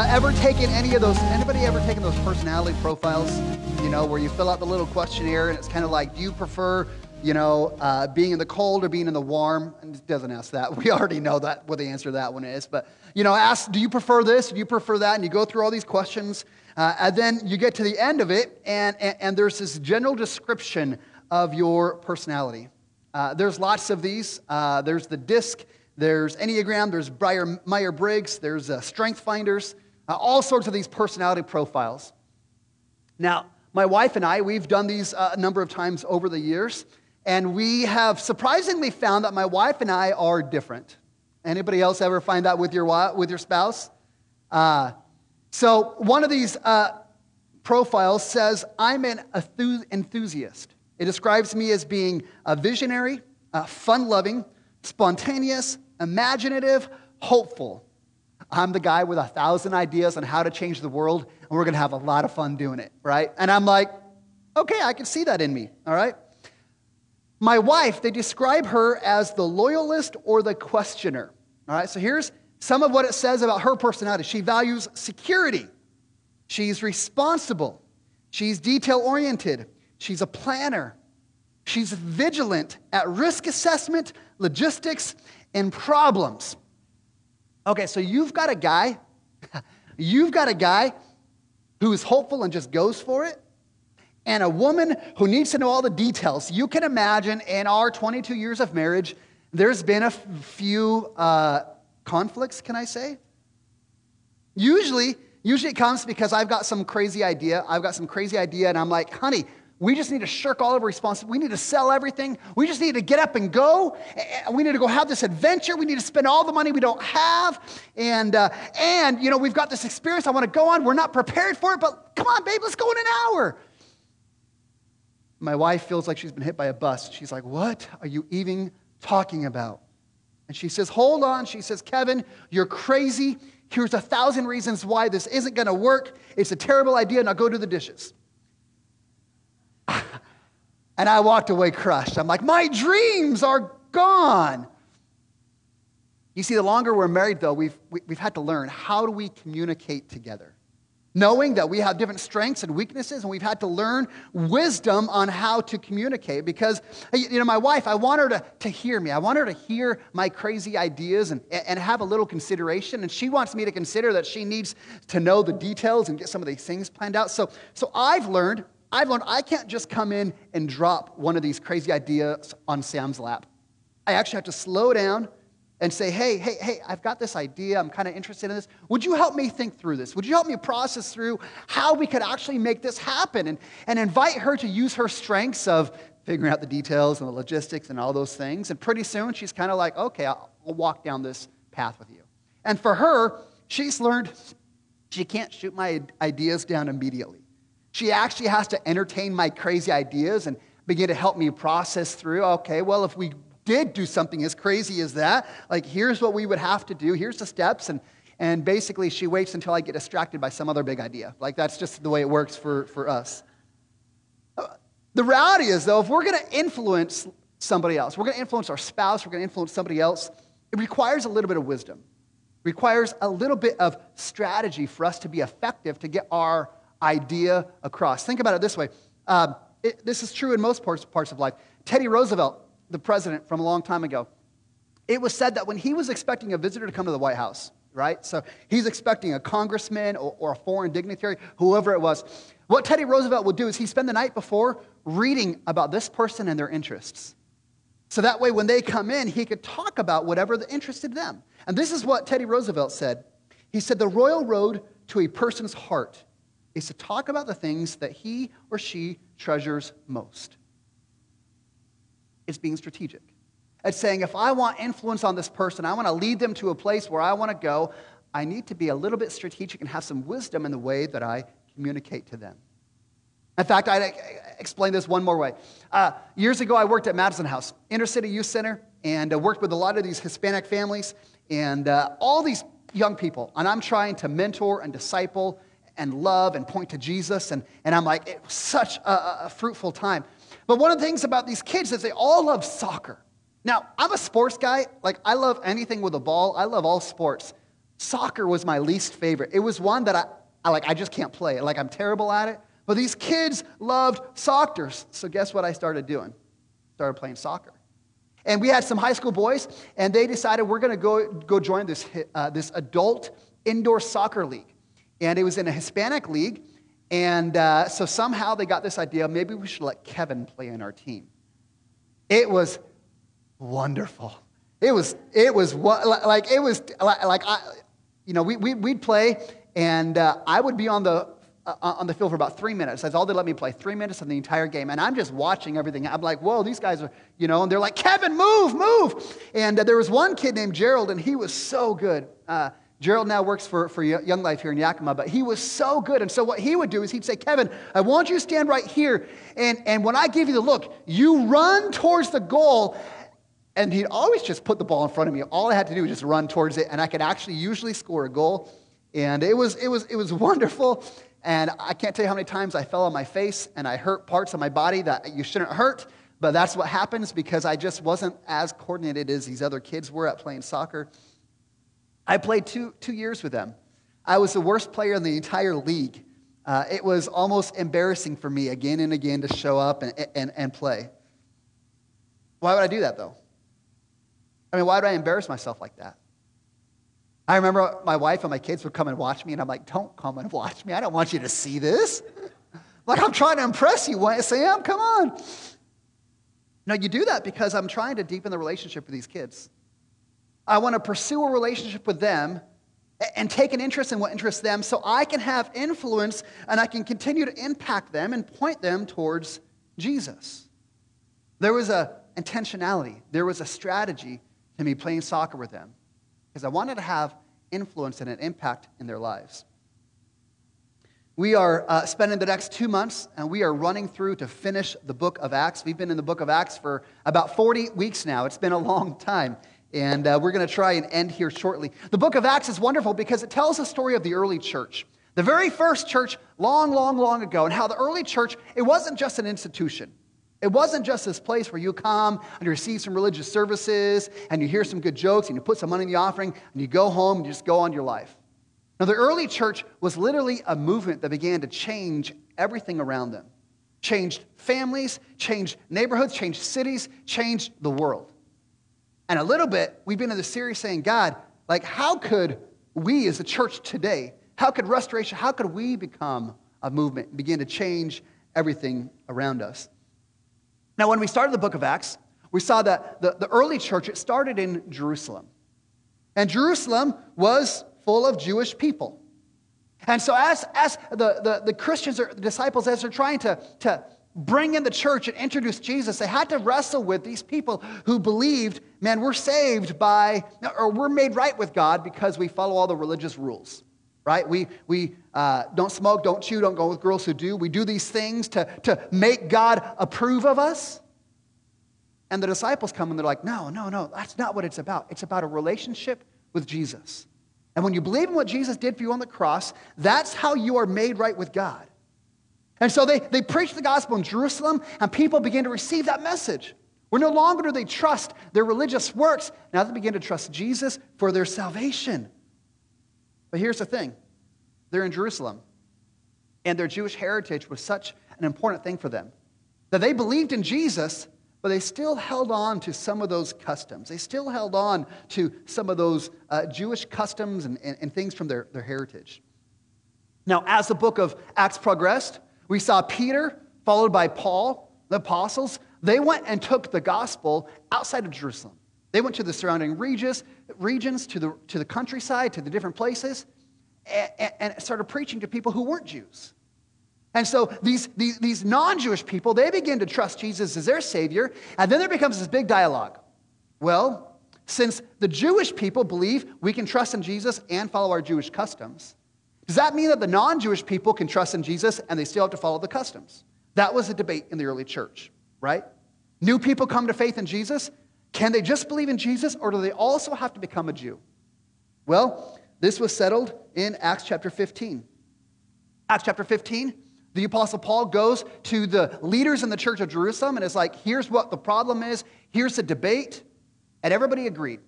uh, ever taken any of those? Anybody ever taken those personality profiles? You know, where you fill out the little questionnaire and it's kind of like, do you prefer, you know, uh, being in the cold or being in the warm? And it doesn't ask that. We already know that what the answer to that one is. But you know, ask, do you prefer this? Do you prefer that? And you go through all these questions, uh, and then you get to the end of it, and, and, and there's this general description of your personality. Uh, there's lots of these. Uh, there's the DISC. There's Enneagram, there's Meyer Briggs, there's uh, Strength Finders, uh, all sorts of these personality profiles. Now, my wife and I, we've done these uh, a number of times over the years, and we have surprisingly found that my wife and I are different. Anybody else ever find that with your, with your spouse? Uh, so, one of these uh, profiles says, I'm an enthusiast. It describes me as being a visionary, uh, fun loving, spontaneous, imaginative, hopeful. I'm the guy with a thousand ideas on how to change the world, and we're gonna have a lot of fun doing it, right? And I'm like, okay, I can see that in me, all right? My wife, they describe her as the loyalist or the questioner, all right? So here's some of what it says about her personality. She values security, she's responsible, she's detail oriented, she's a planner, she's vigilant at risk assessment, logistics, and problems. Okay, so you've got a guy, you've got a guy who is hopeful and just goes for it, and a woman who needs to know all the details. You can imagine in our 22 years of marriage, there's been a few uh, conflicts, can I say? Usually, usually it comes because I've got some crazy idea. I've got some crazy idea, and I'm like, honey, we just need to shirk all of our responsibility. We need to sell everything. We just need to get up and go. We need to go have this adventure. We need to spend all the money we don't have. And, uh, and you know, we've got this experience I want to go on. We're not prepared for it, but come on, babe, let's go in an hour. My wife feels like she's been hit by a bus. She's like, What are you even talking about? And she says, Hold on. She says, Kevin, you're crazy. Here's a thousand reasons why this isn't going to work. It's a terrible idea. Now go do the dishes. And I walked away crushed. I'm like, my dreams are gone. You see, the longer we're married, though, we've, we, have we have had to learn how do we communicate together? Knowing that we have different strengths and weaknesses, and we've had to learn wisdom on how to communicate. Because, you know, my wife, I want her to, to hear me. I want her to hear my crazy ideas and, and have a little consideration. And she wants me to consider that she needs to know the details and get some of these things planned out. So, so I've learned I've learned I can't just come in and drop one of these crazy ideas on Sam's lap. I actually have to slow down and say, hey, hey, hey, I've got this idea. I'm kind of interested in this. Would you help me think through this? Would you help me process through how we could actually make this happen? And, and invite her to use her strengths of figuring out the details and the logistics and all those things. And pretty soon she's kind of like, okay, I'll, I'll walk down this path with you. And for her, she's learned she can't shoot my ideas down immediately. She actually has to entertain my crazy ideas and begin to help me process through okay, well, if we did do something as crazy as that, like here's what we would have to do, here's the steps. And, and basically, she waits until I get distracted by some other big idea. Like that's just the way it works for, for us. Uh, the reality is, though, if we're going to influence somebody else, we're going to influence our spouse, we're going to influence somebody else, it requires a little bit of wisdom. Requires a little bit of strategy for us to be effective to get our idea across. Think about it this way uh, it, this is true in most parts, parts of life. Teddy Roosevelt, the president from a long time ago, it was said that when he was expecting a visitor to come to the White House, right? So he's expecting a congressman or, or, a foreign dignitary, whoever it was. What Teddy Roosevelt would do is he'd spend the night before reading about this person and their interests. So that way, when they come in, he could talk about whatever interested them. And this is what Teddy Roosevelt said. He said, The royal road to a person's heart is to talk about the things that he or she treasures most. It's being strategic. It's saying, if I want influence on this person, I want to lead them to a place where I want to go, I need to be a little bit strategic and have some wisdom in the way that I communicate to them. In fact, I'd explain this one more way. Uh, years ago, I worked at Madison House, Inner City Youth Center, and uh, worked with a lot of these Hispanic families and uh, all these young people. And I'm trying to mentor and disciple and love and point to Jesus. And, and I'm like, it was such a, a fruitful time. But one of the things about these kids is they all love soccer. Now, I'm a sports guy. Like, I love anything with a ball, I love all sports. Soccer was my least favorite. It was one that I, I like, I just can't play. Like, I'm terrible at it. But these kids loved soccer. So, guess what I started doing? Started playing soccer. And we had some high school boys, and they decided we're going to go, go join this, uh, this adult indoor soccer league. And it was in a Hispanic league. And uh, so somehow they got this idea maybe we should let Kevin play in our team. It was wonderful. It was, it was like, it was like, I, you know, we, we, would play, and uh, I would be on the, uh, on the field for about three minutes. That's all they let me play, three minutes of the entire game. And I'm just watching everything. I'm like, whoa, these guys are, you know, and they're like, Kevin, move, move. And uh, there was one kid named Gerald, and he was so good. Uh, Gerald now works for, for Young Life here in Yakima, but he was so good. And so what he would do is he'd say, Kevin, I want you to stand right here. And, and when I give you the look, you run towards the goal. And he'd always just put the ball in front of me. All I had to do was just run towards it, and I could actually usually score a goal. And it was, it was, it was wonderful. And I can't tell you how many times I fell on my face and I hurt parts of my body that you shouldn't hurt. But that's what happens because I just wasn't as coordinated as these other kids were at playing soccer. I played two, two years with them. I was the worst player in the entire league. Uh, it was almost embarrassing for me again and again to show up and, and, and play. Why would I do that, though? I mean, why would I embarrass myself like that? I remember my wife and my kids would come and watch me, and I'm like, don't come and watch me. I don't want you to see this. like, I'm trying to impress you, Sam, come on. No, you do that because I'm trying to deepen the relationship with these kids. I want to pursue a relationship with them and take an interest in what interests them so I can have influence and I can continue to impact them and point them towards Jesus. There was a intentionality, there was a strategy to me playing soccer with them because I wanted to have influence and an impact in their lives. We are uh, spending the next two months and we are running through to finish the book of Acts. We've been in the book of Acts for about 40 weeks now. It's been a long time. And uh, we're going to try and end here shortly. The book of Acts is wonderful because it tells the story of the early church. The very first church, long, long, long ago, and how the early church, it wasn't just an institution. It wasn't just this place where you come and you receive some religious services and you hear some good jokes and you put some money in the offering and you go home and you just go on your life. Now, the early church was literally a movement that began to change everything around them. Changed families, changed neighborhoods, changed cities, changed the world. And a little bit, we've been in the series saying, God, like, how could we as a church today, how could restoration, how could we become a movement and begin to change everything around us? Now, when we started the book of Acts, we saw that the, the early church, it started in Jerusalem. And Jerusalem was full of Jewish people. And so, as, as the, the, the Christians or the disciples, as they're trying to, to bring in the church and introduce Jesus, they had to wrestle with these people who believed, man, we're saved by, or we're made right with God because we follow all the religious rules, right? We, we uh, don't smoke, don't chew, don't go with girls who do. We do these things to, to make God approve of us. And the disciples come and they're like, no, no, no, that's not what it's about. It's about a relationship with Jesus. And when you believe in what Jesus did for you on the cross, that's how you are made right with God. And so they, they preach the gospel in Jerusalem, and people begin to receive that message. Where no longer do they trust their religious works, now they begin to trust Jesus for their salvation. But here's the thing they're in Jerusalem, and their Jewish heritage was such an important thing for them that they believed in Jesus, but they still held on to some of those customs. They still held on to some of those uh, Jewish customs and, and, and things from their, their heritage. Now, as the book of Acts progressed, we saw Peter, followed by Paul, the apostles. They went and took the gospel outside of Jerusalem. They went to the surrounding regions, regions to, the, to the countryside, to the different places, and, and started preaching to people who weren't Jews. And so these, these, these non Jewish people, they begin to trust Jesus as their Savior, and then there becomes this big dialogue. Well, since the Jewish people believe we can trust in Jesus and follow our Jewish customs, does that mean that the non Jewish people can trust in Jesus and they still have to follow the customs? That was a debate in the early church, right? New people come to faith in Jesus. Can they just believe in Jesus or do they also have to become a Jew? Well, this was settled in Acts chapter 15. Acts chapter 15, the Apostle Paul goes to the leaders in the church of Jerusalem and is like, here's what the problem is, here's the debate. And everybody agreed.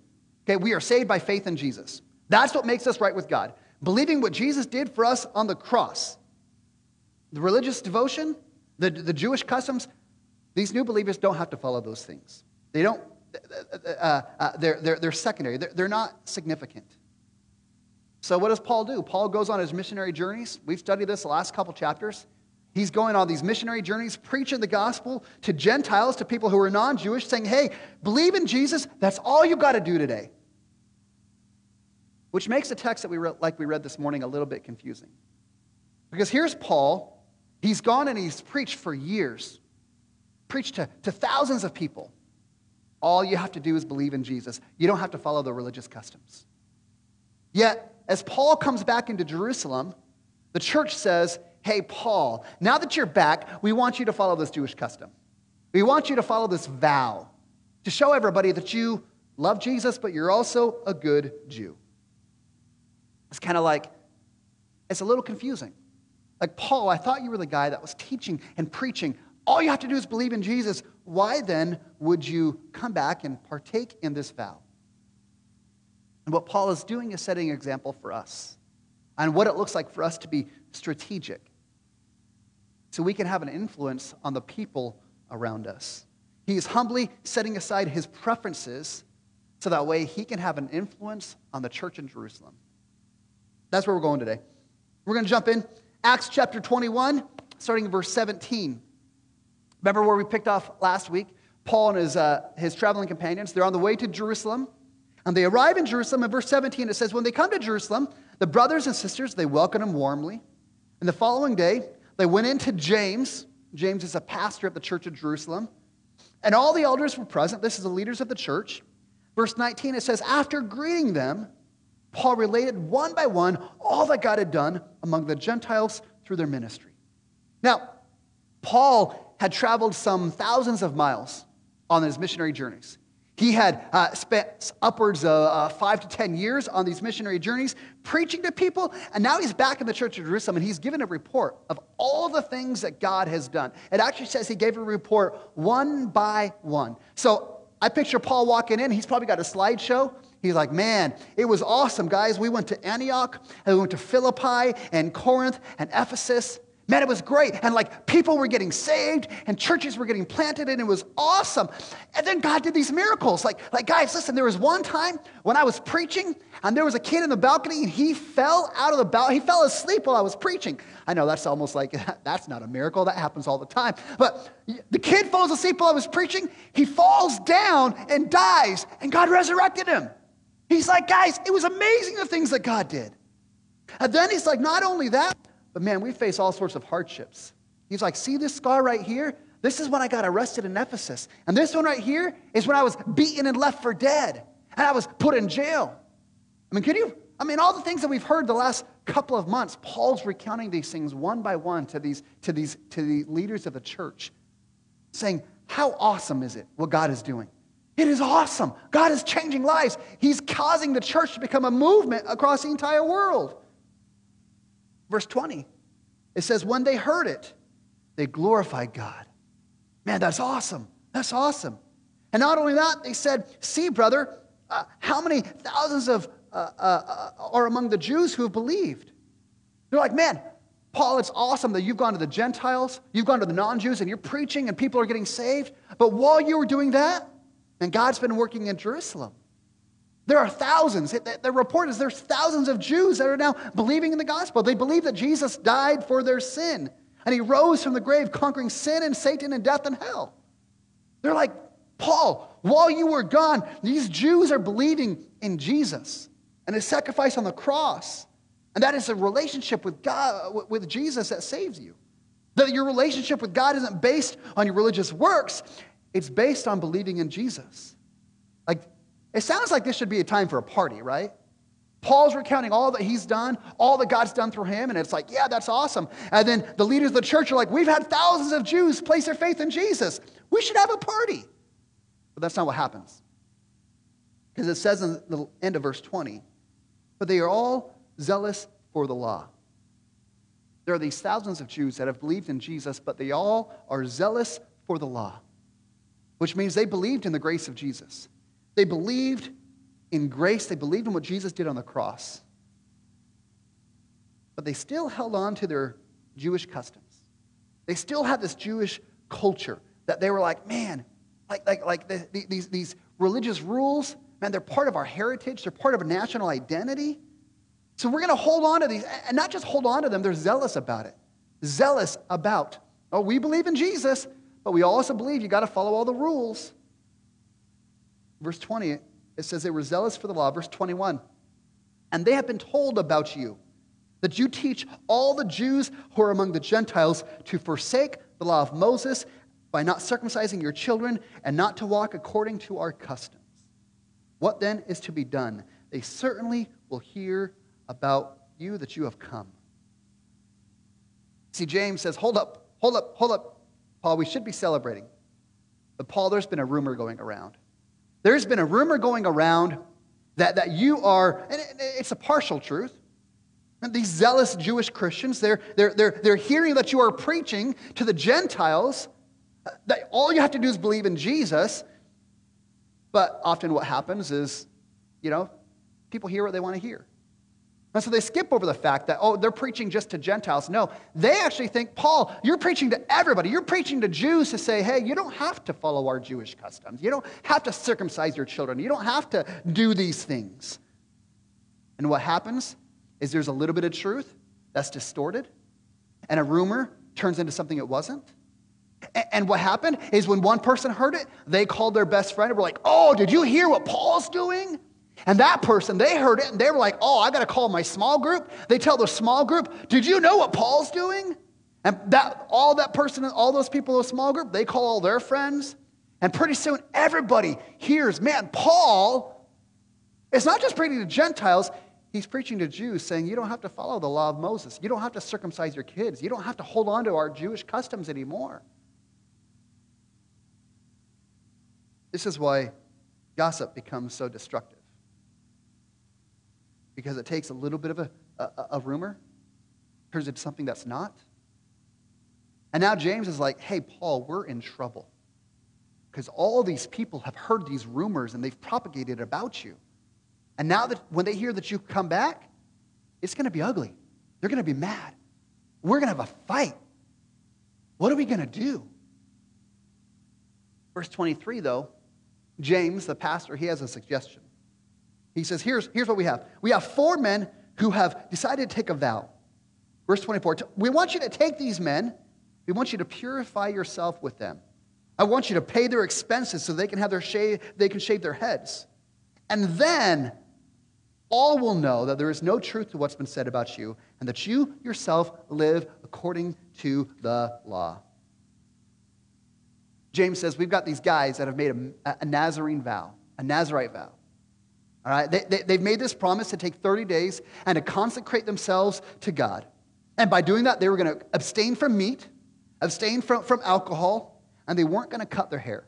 Okay, we are saved by faith in Jesus. That's what makes us right with God. Believing what Jesus did for us on the cross. The religious devotion, the, the Jewish customs, these new believers don't have to follow those things. They don't, uh, uh, they're, they're, they're secondary, they're, they're not significant. So, what does Paul do? Paul goes on his missionary journeys. We've studied this the last couple chapters. He's going on these missionary journeys, preaching the gospel to Gentiles, to people who are non Jewish, saying, hey, believe in Jesus. That's all you've got to do today. Which makes the text that we read, like we read this morning a little bit confusing. Because here's Paul. He's gone and he's preached for years, preached to, to thousands of people. All you have to do is believe in Jesus. You don't have to follow the religious customs. Yet, as Paul comes back into Jerusalem, the church says, Hey, Paul, now that you're back, we want you to follow this Jewish custom. We want you to follow this vow to show everybody that you love Jesus, but you're also a good Jew. It's kind of like, it's a little confusing. Like, Paul, I thought you were the guy that was teaching and preaching. All you have to do is believe in Jesus. Why then would you come back and partake in this vow? And what Paul is doing is setting an example for us on what it looks like for us to be strategic so we can have an influence on the people around us. He is humbly setting aside his preferences so that way he can have an influence on the church in Jerusalem. That's where we're going today. We're going to jump in. Acts chapter 21, starting in verse 17. Remember where we picked off last week? Paul and his, uh, his traveling companions, they're on the way to Jerusalem. And they arrive in Jerusalem. In verse 17, it says, When they come to Jerusalem, the brothers and sisters, they welcomed him warmly. And the following day, they went into James. James is a pastor at the church of Jerusalem. And all the elders were present. This is the leaders of the church. Verse 19, it says, After greeting them, Paul related one by one all that God had done among the Gentiles through their ministry. Now, Paul had traveled some thousands of miles on his missionary journeys. He had uh, spent upwards of uh, five to 10 years on these missionary journeys preaching to people, and now he's back in the church of Jerusalem and he's given a report of all the things that God has done. It actually says he gave a report one by one. So I picture Paul walking in, he's probably got a slideshow. He's like, man, it was awesome, guys. We went to Antioch, and we went to Philippi, and Corinth, and Ephesus. Man, it was great. And like people were getting saved and churches were getting planted and it was awesome. And then God did these miracles. Like, like guys, listen, there was one time when I was preaching and there was a kid in the balcony and he fell out of the balcony. He fell asleep while I was preaching. I know that's almost like, that's not a miracle. That happens all the time. But the kid falls asleep while I was preaching. He falls down and dies and God resurrected him. He's like, guys, it was amazing the things that God did. And then he's like, not only that, but man, we face all sorts of hardships. He's like, see this scar right here? This is when I got arrested in Ephesus. And this one right here is when I was beaten and left for dead. And I was put in jail. I mean, can you? I mean, all the things that we've heard the last couple of months, Paul's recounting these things one by one to these, to these, to the leaders of the church, saying, How awesome is it what God is doing? It is awesome. God is changing lives. He's causing the church to become a movement across the entire world. Verse 20, it says, When they heard it, they glorified God. Man, that's awesome. That's awesome. And not only that, they said, See, brother, uh, how many thousands of uh, uh, uh, are among the Jews who have believed? They're like, Man, Paul, it's awesome that you've gone to the Gentiles, you've gone to the non Jews, and you're preaching, and people are getting saved. But while you were doing that, and God's been working in Jerusalem. There are thousands. The report is there's thousands of Jews that are now believing in the gospel. They believe that Jesus died for their sin and he rose from the grave, conquering sin and Satan and death and hell. They're like, Paul, while you were gone, these Jews are believing in Jesus and his sacrifice on the cross. And that is a relationship with God, with Jesus that saves you. That your relationship with God isn't based on your religious works, it's based on believing in Jesus. Like it sounds like this should be a time for a party, right? Paul's recounting all that he's done, all that God's done through him, and it's like, yeah, that's awesome. And then the leaders of the church are like, we've had thousands of Jews place their faith in Jesus. We should have a party. But that's not what happens. Because it says in the end of verse 20, but they are all zealous for the law. There are these thousands of Jews that have believed in Jesus, but they all are zealous for the law, which means they believed in the grace of Jesus. They believed in grace, they believed in what Jesus did on the cross. But they still held on to their Jewish customs. They still had this Jewish culture that they were like, man, like, like, like the, the, these, these religious rules, man, they're part of our heritage, they're part of a national identity. So we're going to hold on to these, and not just hold on to them, they're zealous about it. Zealous about, oh, we believe in Jesus, but we also believe you got to follow all the rules. Verse 20, it says they were zealous for the law. Verse 21, and they have been told about you that you teach all the Jews who are among the Gentiles to forsake the law of Moses by not circumcising your children and not to walk according to our customs. What then is to be done? They certainly will hear about you that you have come. See, James says, Hold up, hold up, hold up. Paul, we should be celebrating. But, Paul, there's been a rumor going around. There's been a rumor going around that, that you are, and it's a partial truth, these zealous Jewish Christians, they're, they're, they're, they're hearing that you are preaching to the Gentiles that all you have to do is believe in Jesus. But often what happens is, you know, people hear what they want to hear. And so they skip over the fact that, oh, they're preaching just to Gentiles. No, they actually think, Paul, you're preaching to everybody. You're preaching to Jews to say, hey, you don't have to follow our Jewish customs. You don't have to circumcise your children. You don't have to do these things. And what happens is there's a little bit of truth that's distorted, and a rumor turns into something it wasn't. And what happened is when one person heard it, they called their best friend and were like, Oh, did you hear what Paul's doing? And that person, they heard it and they were like, Oh, I got to call my small group. They tell the small group, Did you know what Paul's doing? And that all that person, all those people in the small group, they call all their friends. And pretty soon everybody hears, Man, Paul is not just preaching to Gentiles, He's preaching to Jews saying, You don't have to follow the law of Moses. You don't have to circumcise your kids. You don't have to hold on to our Jewish customs anymore. This is why gossip becomes so destructive. Because it takes a little bit of a, a, a rumor, turns into something that's not. And now James is like, Hey, Paul, we're in trouble. Because all these people have heard these rumors and they've propagated about you. And now that when they hear that you come back, it's going to be ugly. They're going to be mad. We're going to have a fight. What are we going to do? Verse 23, though, James, the pastor, he has a suggestion. He says, here's, here's what we have. We have four men who have decided to take a vow. Verse 24, we want you to take these men, we want you to purify yourself with them. I want you to pay their expenses so they can have their shave, they can shave their heads. And then all will know that there is no truth to what's been said about you, and that you yourself live according to the law. James says we've got these guys that have made a, a Nazarene vow, a Nazarite vow. All right, they, they, they've made this promise to take 30 days and to consecrate themselves to God. And by doing that, they were going to abstain from meat, abstain from, from alcohol, and they weren't going to cut their hair.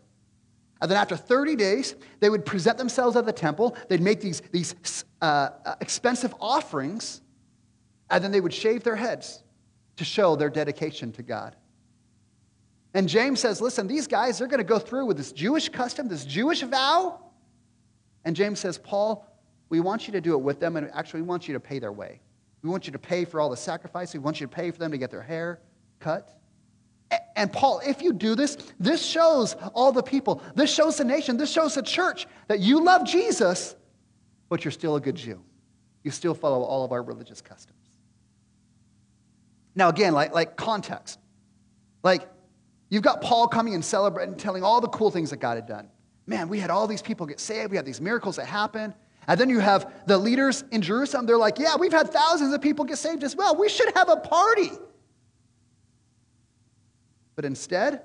And then after 30 days, they would present themselves at the temple. They'd make these, these uh, uh, expensive offerings, and then they would shave their heads to show their dedication to God. And James says, listen, these guys, they're going to go through with this Jewish custom, this Jewish vow. And James says, Paul, we want you to do it with them, and actually, we want you to pay their way. We want you to pay for all the sacrifice. We want you to pay for them to get their hair cut. And Paul, if you do this, this shows all the people, this shows the nation, this shows the church that you love Jesus, but you're still a good Jew. You still follow all of our religious customs. Now, again, like, like context. Like, you've got Paul coming and celebrating, telling all the cool things that God had done. Man, we had all these people get saved, we had these miracles that happened. And then you have the leaders in Jerusalem, they're like, yeah, we've had thousands of people get saved as well. We should have a party. But instead,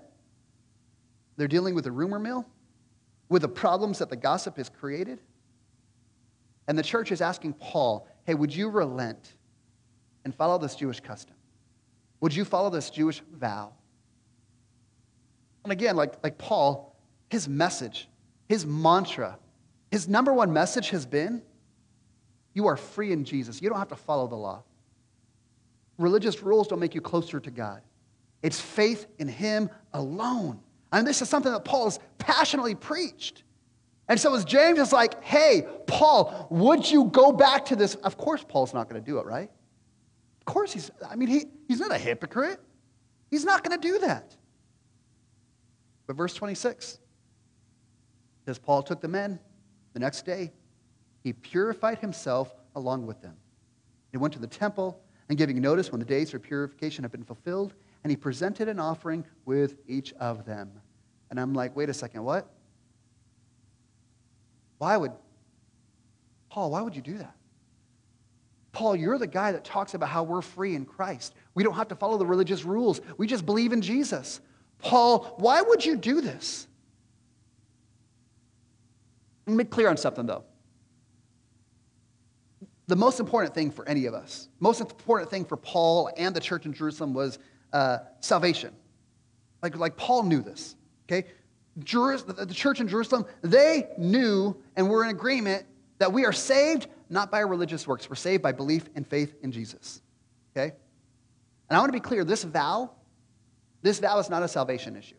they're dealing with a rumor mill, with the problems that the gossip has created. And the church is asking Paul, hey, would you relent and follow this Jewish custom? Would you follow this Jewish vow? And again, like, like Paul, his message, his mantra, his number one message has been you are free in Jesus. You don't have to follow the law. Religious rules don't make you closer to God. It's faith in Him alone. And this is something that Paul has passionately preached. And so as James is like, hey, Paul, would you go back to this? Of course, Paul's not going to do it, right? Of course, he's, I mean, he, he's not a hypocrite. He's not going to do that. But verse 26 says, Paul took the men the next day. He purified himself along with them. He went to the temple and giving notice when the days for purification had been fulfilled, and he presented an offering with each of them. And I'm like, wait a second, what? Why would, Paul, why would you do that? Paul, you're the guy that talks about how we're free in Christ. We don't have to follow the religious rules. We just believe in Jesus. Paul, why would you do this? Let me be clear on something, though. The most important thing for any of us, most important thing for Paul and the church in Jerusalem was uh, salvation. Like, like Paul knew this, okay? the church in Jerusalem, they knew and were in agreement that we are saved not by religious works. We're saved by belief and faith in Jesus. Okay? And I want to be clear this vow, this vow is not a salvation issue.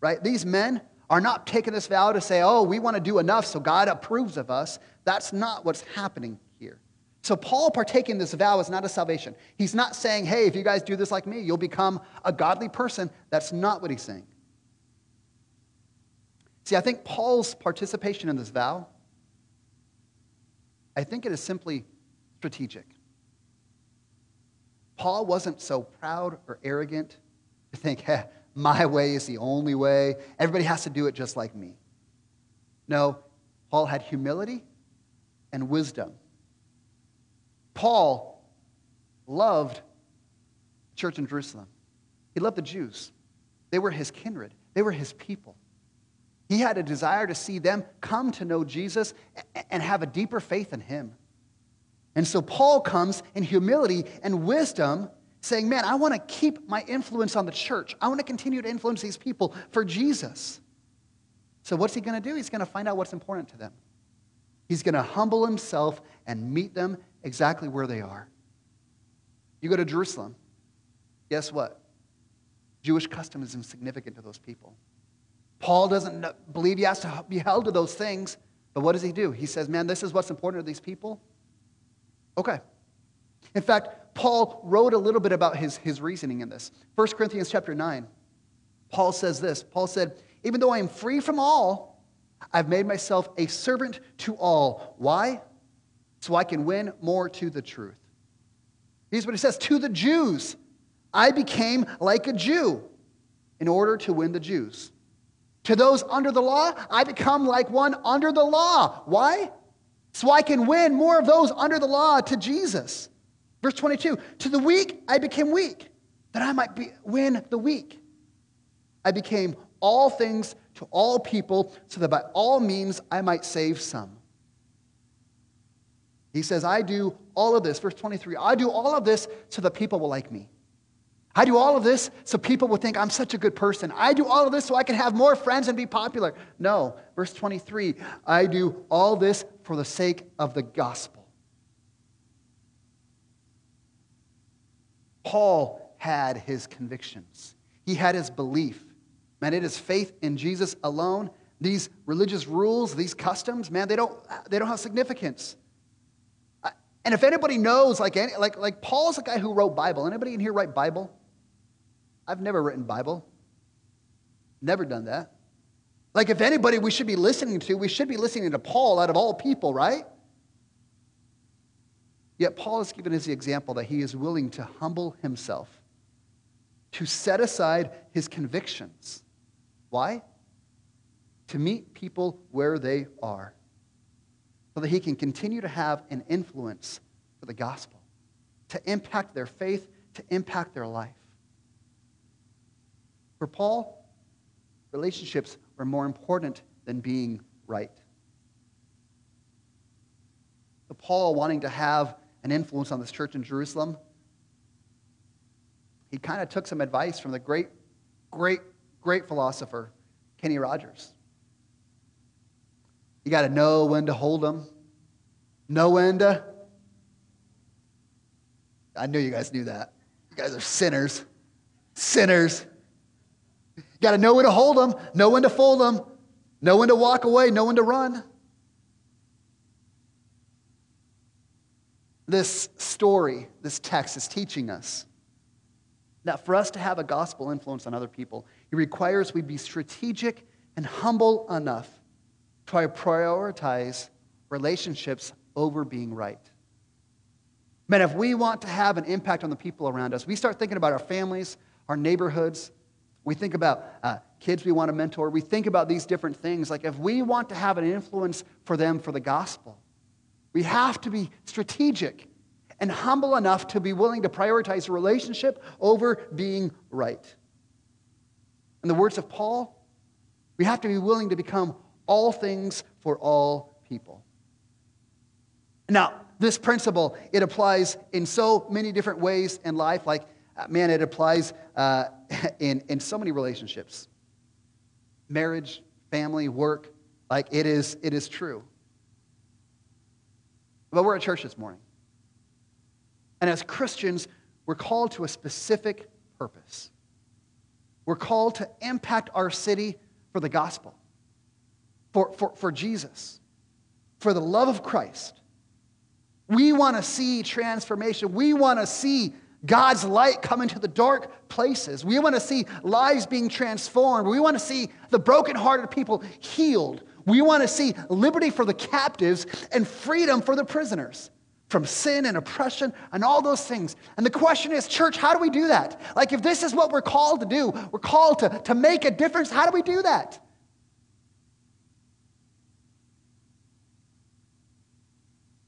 Right? These men are not taking this vow to say, oh, we want to do enough so God approves of us. That's not what's happening here. So, Paul partaking this vow is not a salvation. He's not saying, hey, if you guys do this like me, you'll become a godly person. That's not what he's saying. See, I think Paul's participation in this vow, I think it is simply strategic. Paul wasn't so proud or arrogant to think, hey, my way is the only way. Everybody has to do it just like me. No, Paul had humility and wisdom. Paul loved the church in Jerusalem. He loved the Jews. They were his kindred, they were his people. He had a desire to see them come to know Jesus and have a deeper faith in him. And so Paul comes in humility and wisdom, saying, Man, I want to keep my influence on the church. I want to continue to influence these people for Jesus. So, what's he going to do? He's going to find out what's important to them. He's going to humble himself and meet them exactly where they are. You go to Jerusalem, guess what? Jewish custom is insignificant to those people. Paul doesn't believe he has to be held to those things, but what does he do? He says, Man, this is what's important to these people. Okay. In fact, Paul wrote a little bit about his, his reasoning in this. 1 Corinthians chapter 9, Paul says this Paul said, Even though I am free from all, I've made myself a servant to all. Why? So I can win more to the truth. Here's what he says To the Jews, I became like a Jew in order to win the Jews. To those under the law, I become like one under the law. Why? So I can win more of those under the law to Jesus. Verse 22 To the weak, I became weak, that I might be, win the weak. I became all things to all people, so that by all means I might save some. He says, I do all of this. Verse 23 I do all of this so that people will like me. I do all of this so people will think I'm such a good person. I do all of this so I can have more friends and be popular. No, verse 23 I do all this for the sake of the gospel. Paul had his convictions, he had his belief. Man, it is faith in Jesus alone. These religious rules, these customs, man, they don't, they don't have significance. And if anybody knows, like, like, like Paul's the guy who wrote Bible. Anybody in here write Bible? I've never written Bible. Never done that. Like, if anybody we should be listening to, we should be listening to Paul out of all people, right? Yet Paul has given us the example that he is willing to humble himself, to set aside his convictions. Why? To meet people where they are, so that he can continue to have an influence for the gospel, to impact their faith, to impact their life. For Paul, relationships were more important than being right. Paul, wanting to have an influence on this church in Jerusalem, he kind of took some advice from the great, great, great philosopher, Kenny Rogers. You got to know when to hold them, know when to. I knew you guys knew that. You guys are sinners. Sinners. You got to know when to hold them, know when to fold them. know when to walk away, know when to run. This story, this text is teaching us that for us to have a gospel influence on other people, it requires we be strategic and humble enough to prioritize relationships over being right. Man, if we want to have an impact on the people around us, we start thinking about our families, our neighborhoods. We think about uh, kids we want to mentor. We think about these different things. Like, if we want to have an influence for them for the gospel, we have to be strategic and humble enough to be willing to prioritize a relationship over being right. In the words of Paul, we have to be willing to become all things for all people. Now, this principle, it applies in so many different ways in life. Like, uh, man, it applies uh, in, in so many relationships marriage, family, work. Like, it is, it is true. But we're at church this morning. And as Christians, we're called to a specific purpose. We're called to impact our city for the gospel, for, for, for Jesus, for the love of Christ. We want to see transformation. We want to see God's light come into the dark places. We want to see lives being transformed. We want to see the brokenhearted people healed. We want to see liberty for the captives and freedom for the prisoners from sin and oppression and all those things. And the question is, church, how do we do that? Like, if this is what we're called to do, we're called to, to make a difference, how do we do that?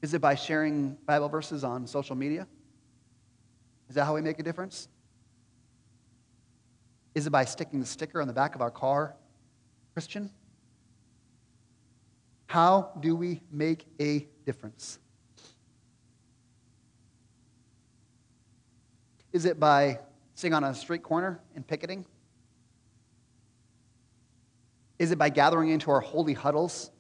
Is it by sharing Bible verses on social media? Is that how we make a difference? Is it by sticking the sticker on the back of our car, Christian? How do we make a difference? Is it by sitting on a street corner and picketing? Is it by gathering into our holy huddles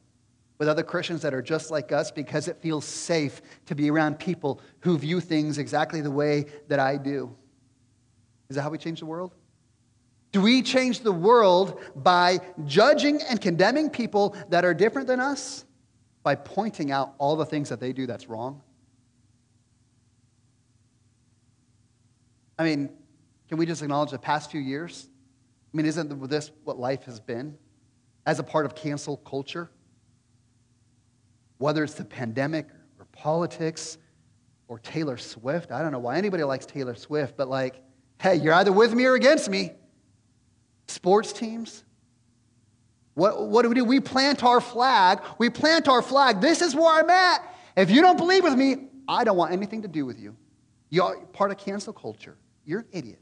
with other Christians that are just like us because it feels safe to be around people who view things exactly the way that I do? Is that how we change the world? Do we change the world by judging and condemning people that are different than us? By pointing out all the things that they do that's wrong? I mean, can we just acknowledge the past few years? I mean, isn't this what life has been as a part of cancel culture? Whether it's the pandemic or politics or Taylor Swift. I don't know why anybody likes Taylor Swift, but like, hey, you're either with me or against me. Sports teams. What, what do we do? We plant our flag. We plant our flag. This is where I'm at. If you don't believe with me, I don't want anything to do with you. You're part of cancel culture. You're an idiot.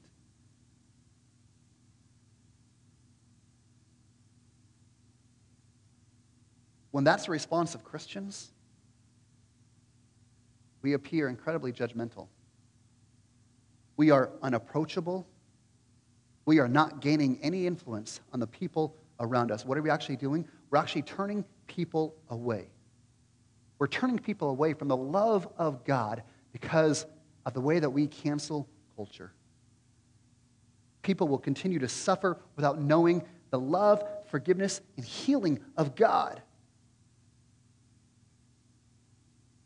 When that's the response of Christians, we appear incredibly judgmental. We are unapproachable. We are not gaining any influence on the people around us. What are we actually doing? We're actually turning people away. We're turning people away from the love of God because of the way that we cancel culture. People will continue to suffer without knowing the love, forgiveness, and healing of God.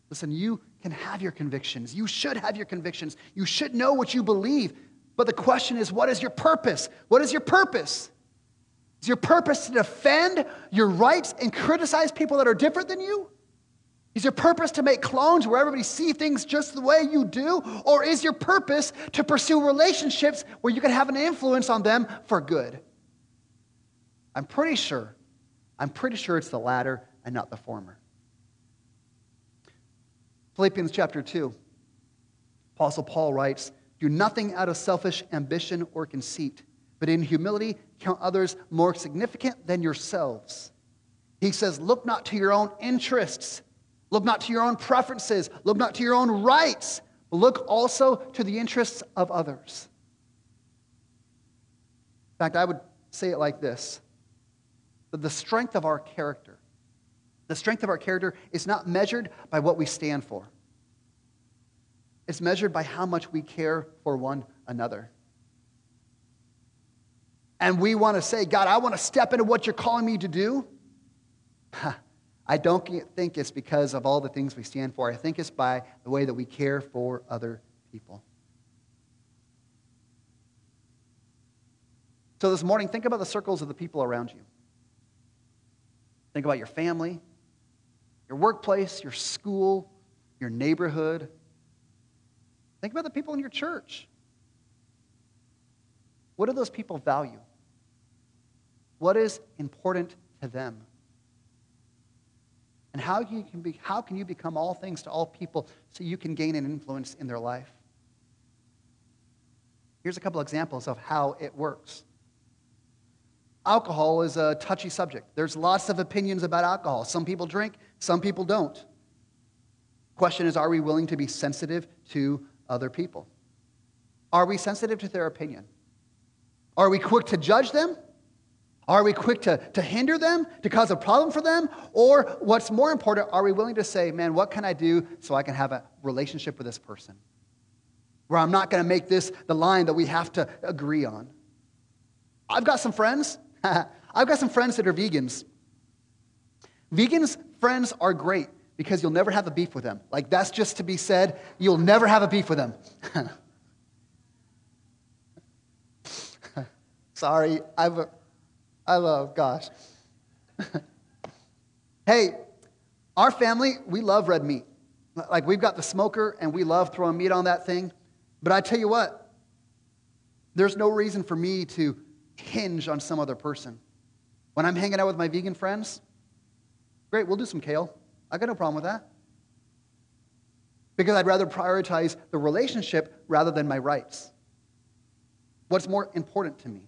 Listen, you can have your convictions. You should have your convictions. You should know what you believe. But the question is, what is your purpose? What is your purpose? Is your purpose to defend your rights and criticize people that are different than you? Is your purpose to make clones where everybody see things just the way you do? Or is your purpose to pursue relationships where you can have an influence on them for good? I'm pretty sure, I'm pretty sure it's the latter and not the former. Philippians chapter 2, Apostle Paul writes, Do nothing out of selfish ambition or conceit, but in humility count others more significant than yourselves. He says, Look not to your own interests Look not to your own preferences, look not to your own rights, but look also to the interests of others. In fact, I would say it like this that the strength of our character, the strength of our character is not measured by what we stand for. It's measured by how much we care for one another. And we want to say, God, I want to step into what you're calling me to do. I don't think it's because of all the things we stand for. I think it's by the way that we care for other people. So this morning, think about the circles of the people around you. Think about your family, your workplace, your school, your neighborhood. Think about the people in your church. What do those people value? What is important to them? And how, you can be, how can you become all things to all people so you can gain an influence in their life? Here's a couple examples of how it works. Alcohol is a touchy subject. There's lots of opinions about alcohol. Some people drink, some people don't. Question is, are we willing to be sensitive to other people? Are we sensitive to their opinion? Are we quick to judge them? Are we quick to, to hinder them, to cause a problem for them? Or what's more important, are we willing to say, man, what can I do so I can have a relationship with this person? Where I'm not going to make this the line that we have to agree on. I've got some friends. I've got some friends that are vegans. Vegans' friends are great because you'll never have a beef with them. Like, that's just to be said. You'll never have a beef with them. Sorry, I've, I love, uh, gosh. hey, our family, we love red meat. Like, we've got the smoker and we love throwing meat on that thing. But I tell you what, there's no reason for me to hinge on some other person. When I'm hanging out with my vegan friends, great, we'll do some kale. I got no problem with that. Because I'd rather prioritize the relationship rather than my rights. What's more important to me?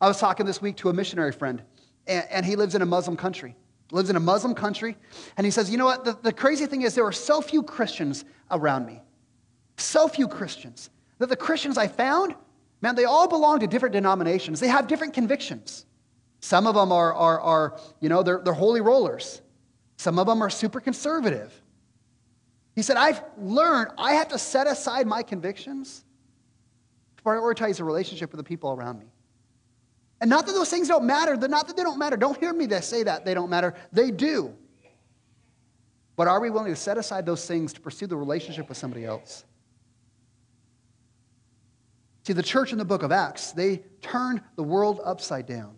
I was talking this week to a missionary friend, and, and he lives in a Muslim country. Lives in a Muslim country, and he says, You know what? The, the crazy thing is, there are so few Christians around me. So few Christians. That the Christians I found, man, they all belong to different denominations. They have different convictions. Some of them are, are, are you know, they're, they're holy rollers. Some of them are super conservative. He said, I've learned I have to set aside my convictions to prioritize a relationship with the people around me. And not that those things don't matter, not that they don't matter. Don't hear me that say that they don't matter. They do. But are we willing to set aside those things to pursue the relationship with somebody else? See, the church in the book of Acts, they turned the world upside down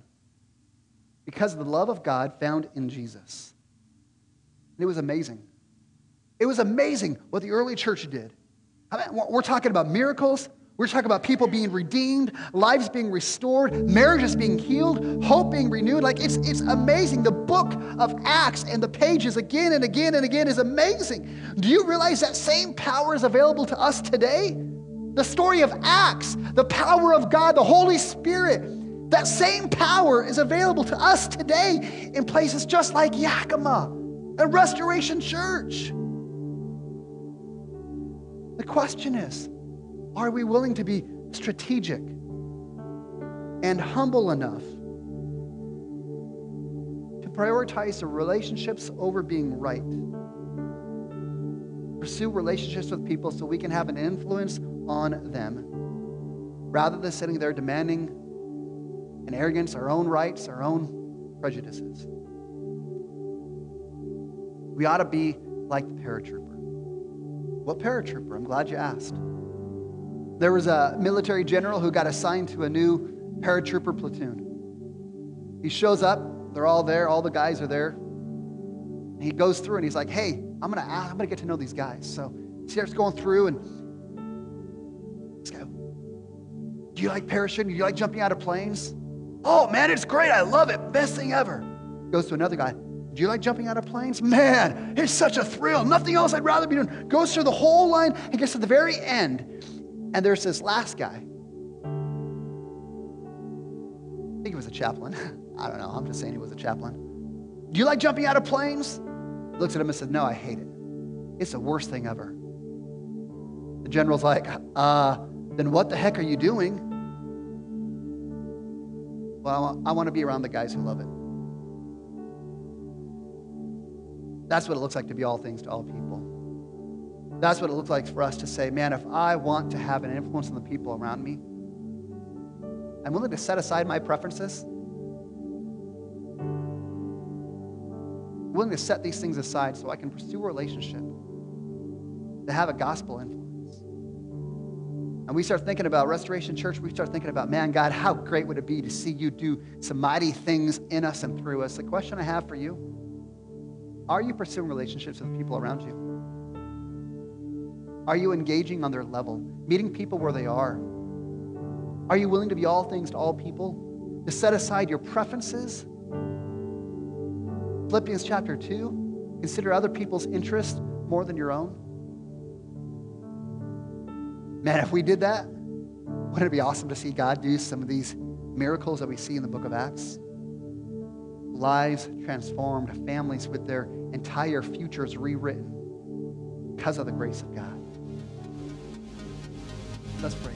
because of the love of God found in Jesus. And it was amazing. It was amazing what the early church did. I mean, we're talking about miracles, we're talking about people being redeemed, lives being restored, marriages being healed, hope being renewed. Like it's, it's amazing. The book of Acts and the pages again and again and again is amazing. Do you realize that same power is available to us today? The story of Acts, the power of God, the Holy Spirit, that same power is available to us today in places just like Yakima and Restoration Church. The question is, are we willing to be strategic and humble enough to prioritize the relationships over being right? Pursue relationships with people so we can have an influence on them rather than sitting there demanding in arrogance our own rights, our own prejudices. We ought to be like the paratrooper. What paratrooper? I'm glad you asked. There was a military general who got assigned to a new paratrooper platoon. He shows up, they're all there, all the guys are there. He goes through and he's like, hey, I'm gonna I'm gonna get to know these guys. So he starts going through and this guy, do you like parachuting? Do you like jumping out of planes? Oh man, it's great. I love it. Best thing ever. Goes to another guy. Do you like jumping out of planes? Man, it's such a thrill. Nothing else I'd rather be doing. Goes through the whole line and gets to the very end. And there's this last guy. I think he was a chaplain. I don't know. I'm just saying he was a chaplain. Do you like jumping out of planes? Looks at him and says, No, I hate it. It's the worst thing ever. The general's like, uh, then what the heck are you doing? Well, I want, I want to be around the guys who love it. That's what it looks like to be all things to all people. That's what it looks like for us to say, man, if I want to have an influence on the people around me, I'm willing to set aside my preferences. willing to set these things aside so I can pursue a relationship, to have a gospel influence. And we start thinking about Restoration Church, we start thinking about, man, God, how great would it be to see you do some mighty things in us and through us? The question I have for you are you pursuing relationships with people around you? Are you engaging on their level, meeting people where they are? Are you willing to be all things to all people? To set aside your preferences? Philippians chapter 2 consider other people's interests more than your own. Man, if we did that, wouldn't it be awesome to see God do some of these miracles that we see in the book of Acts? Lives transformed, families with their entire futures rewritten because of the grace of God. Let's pray.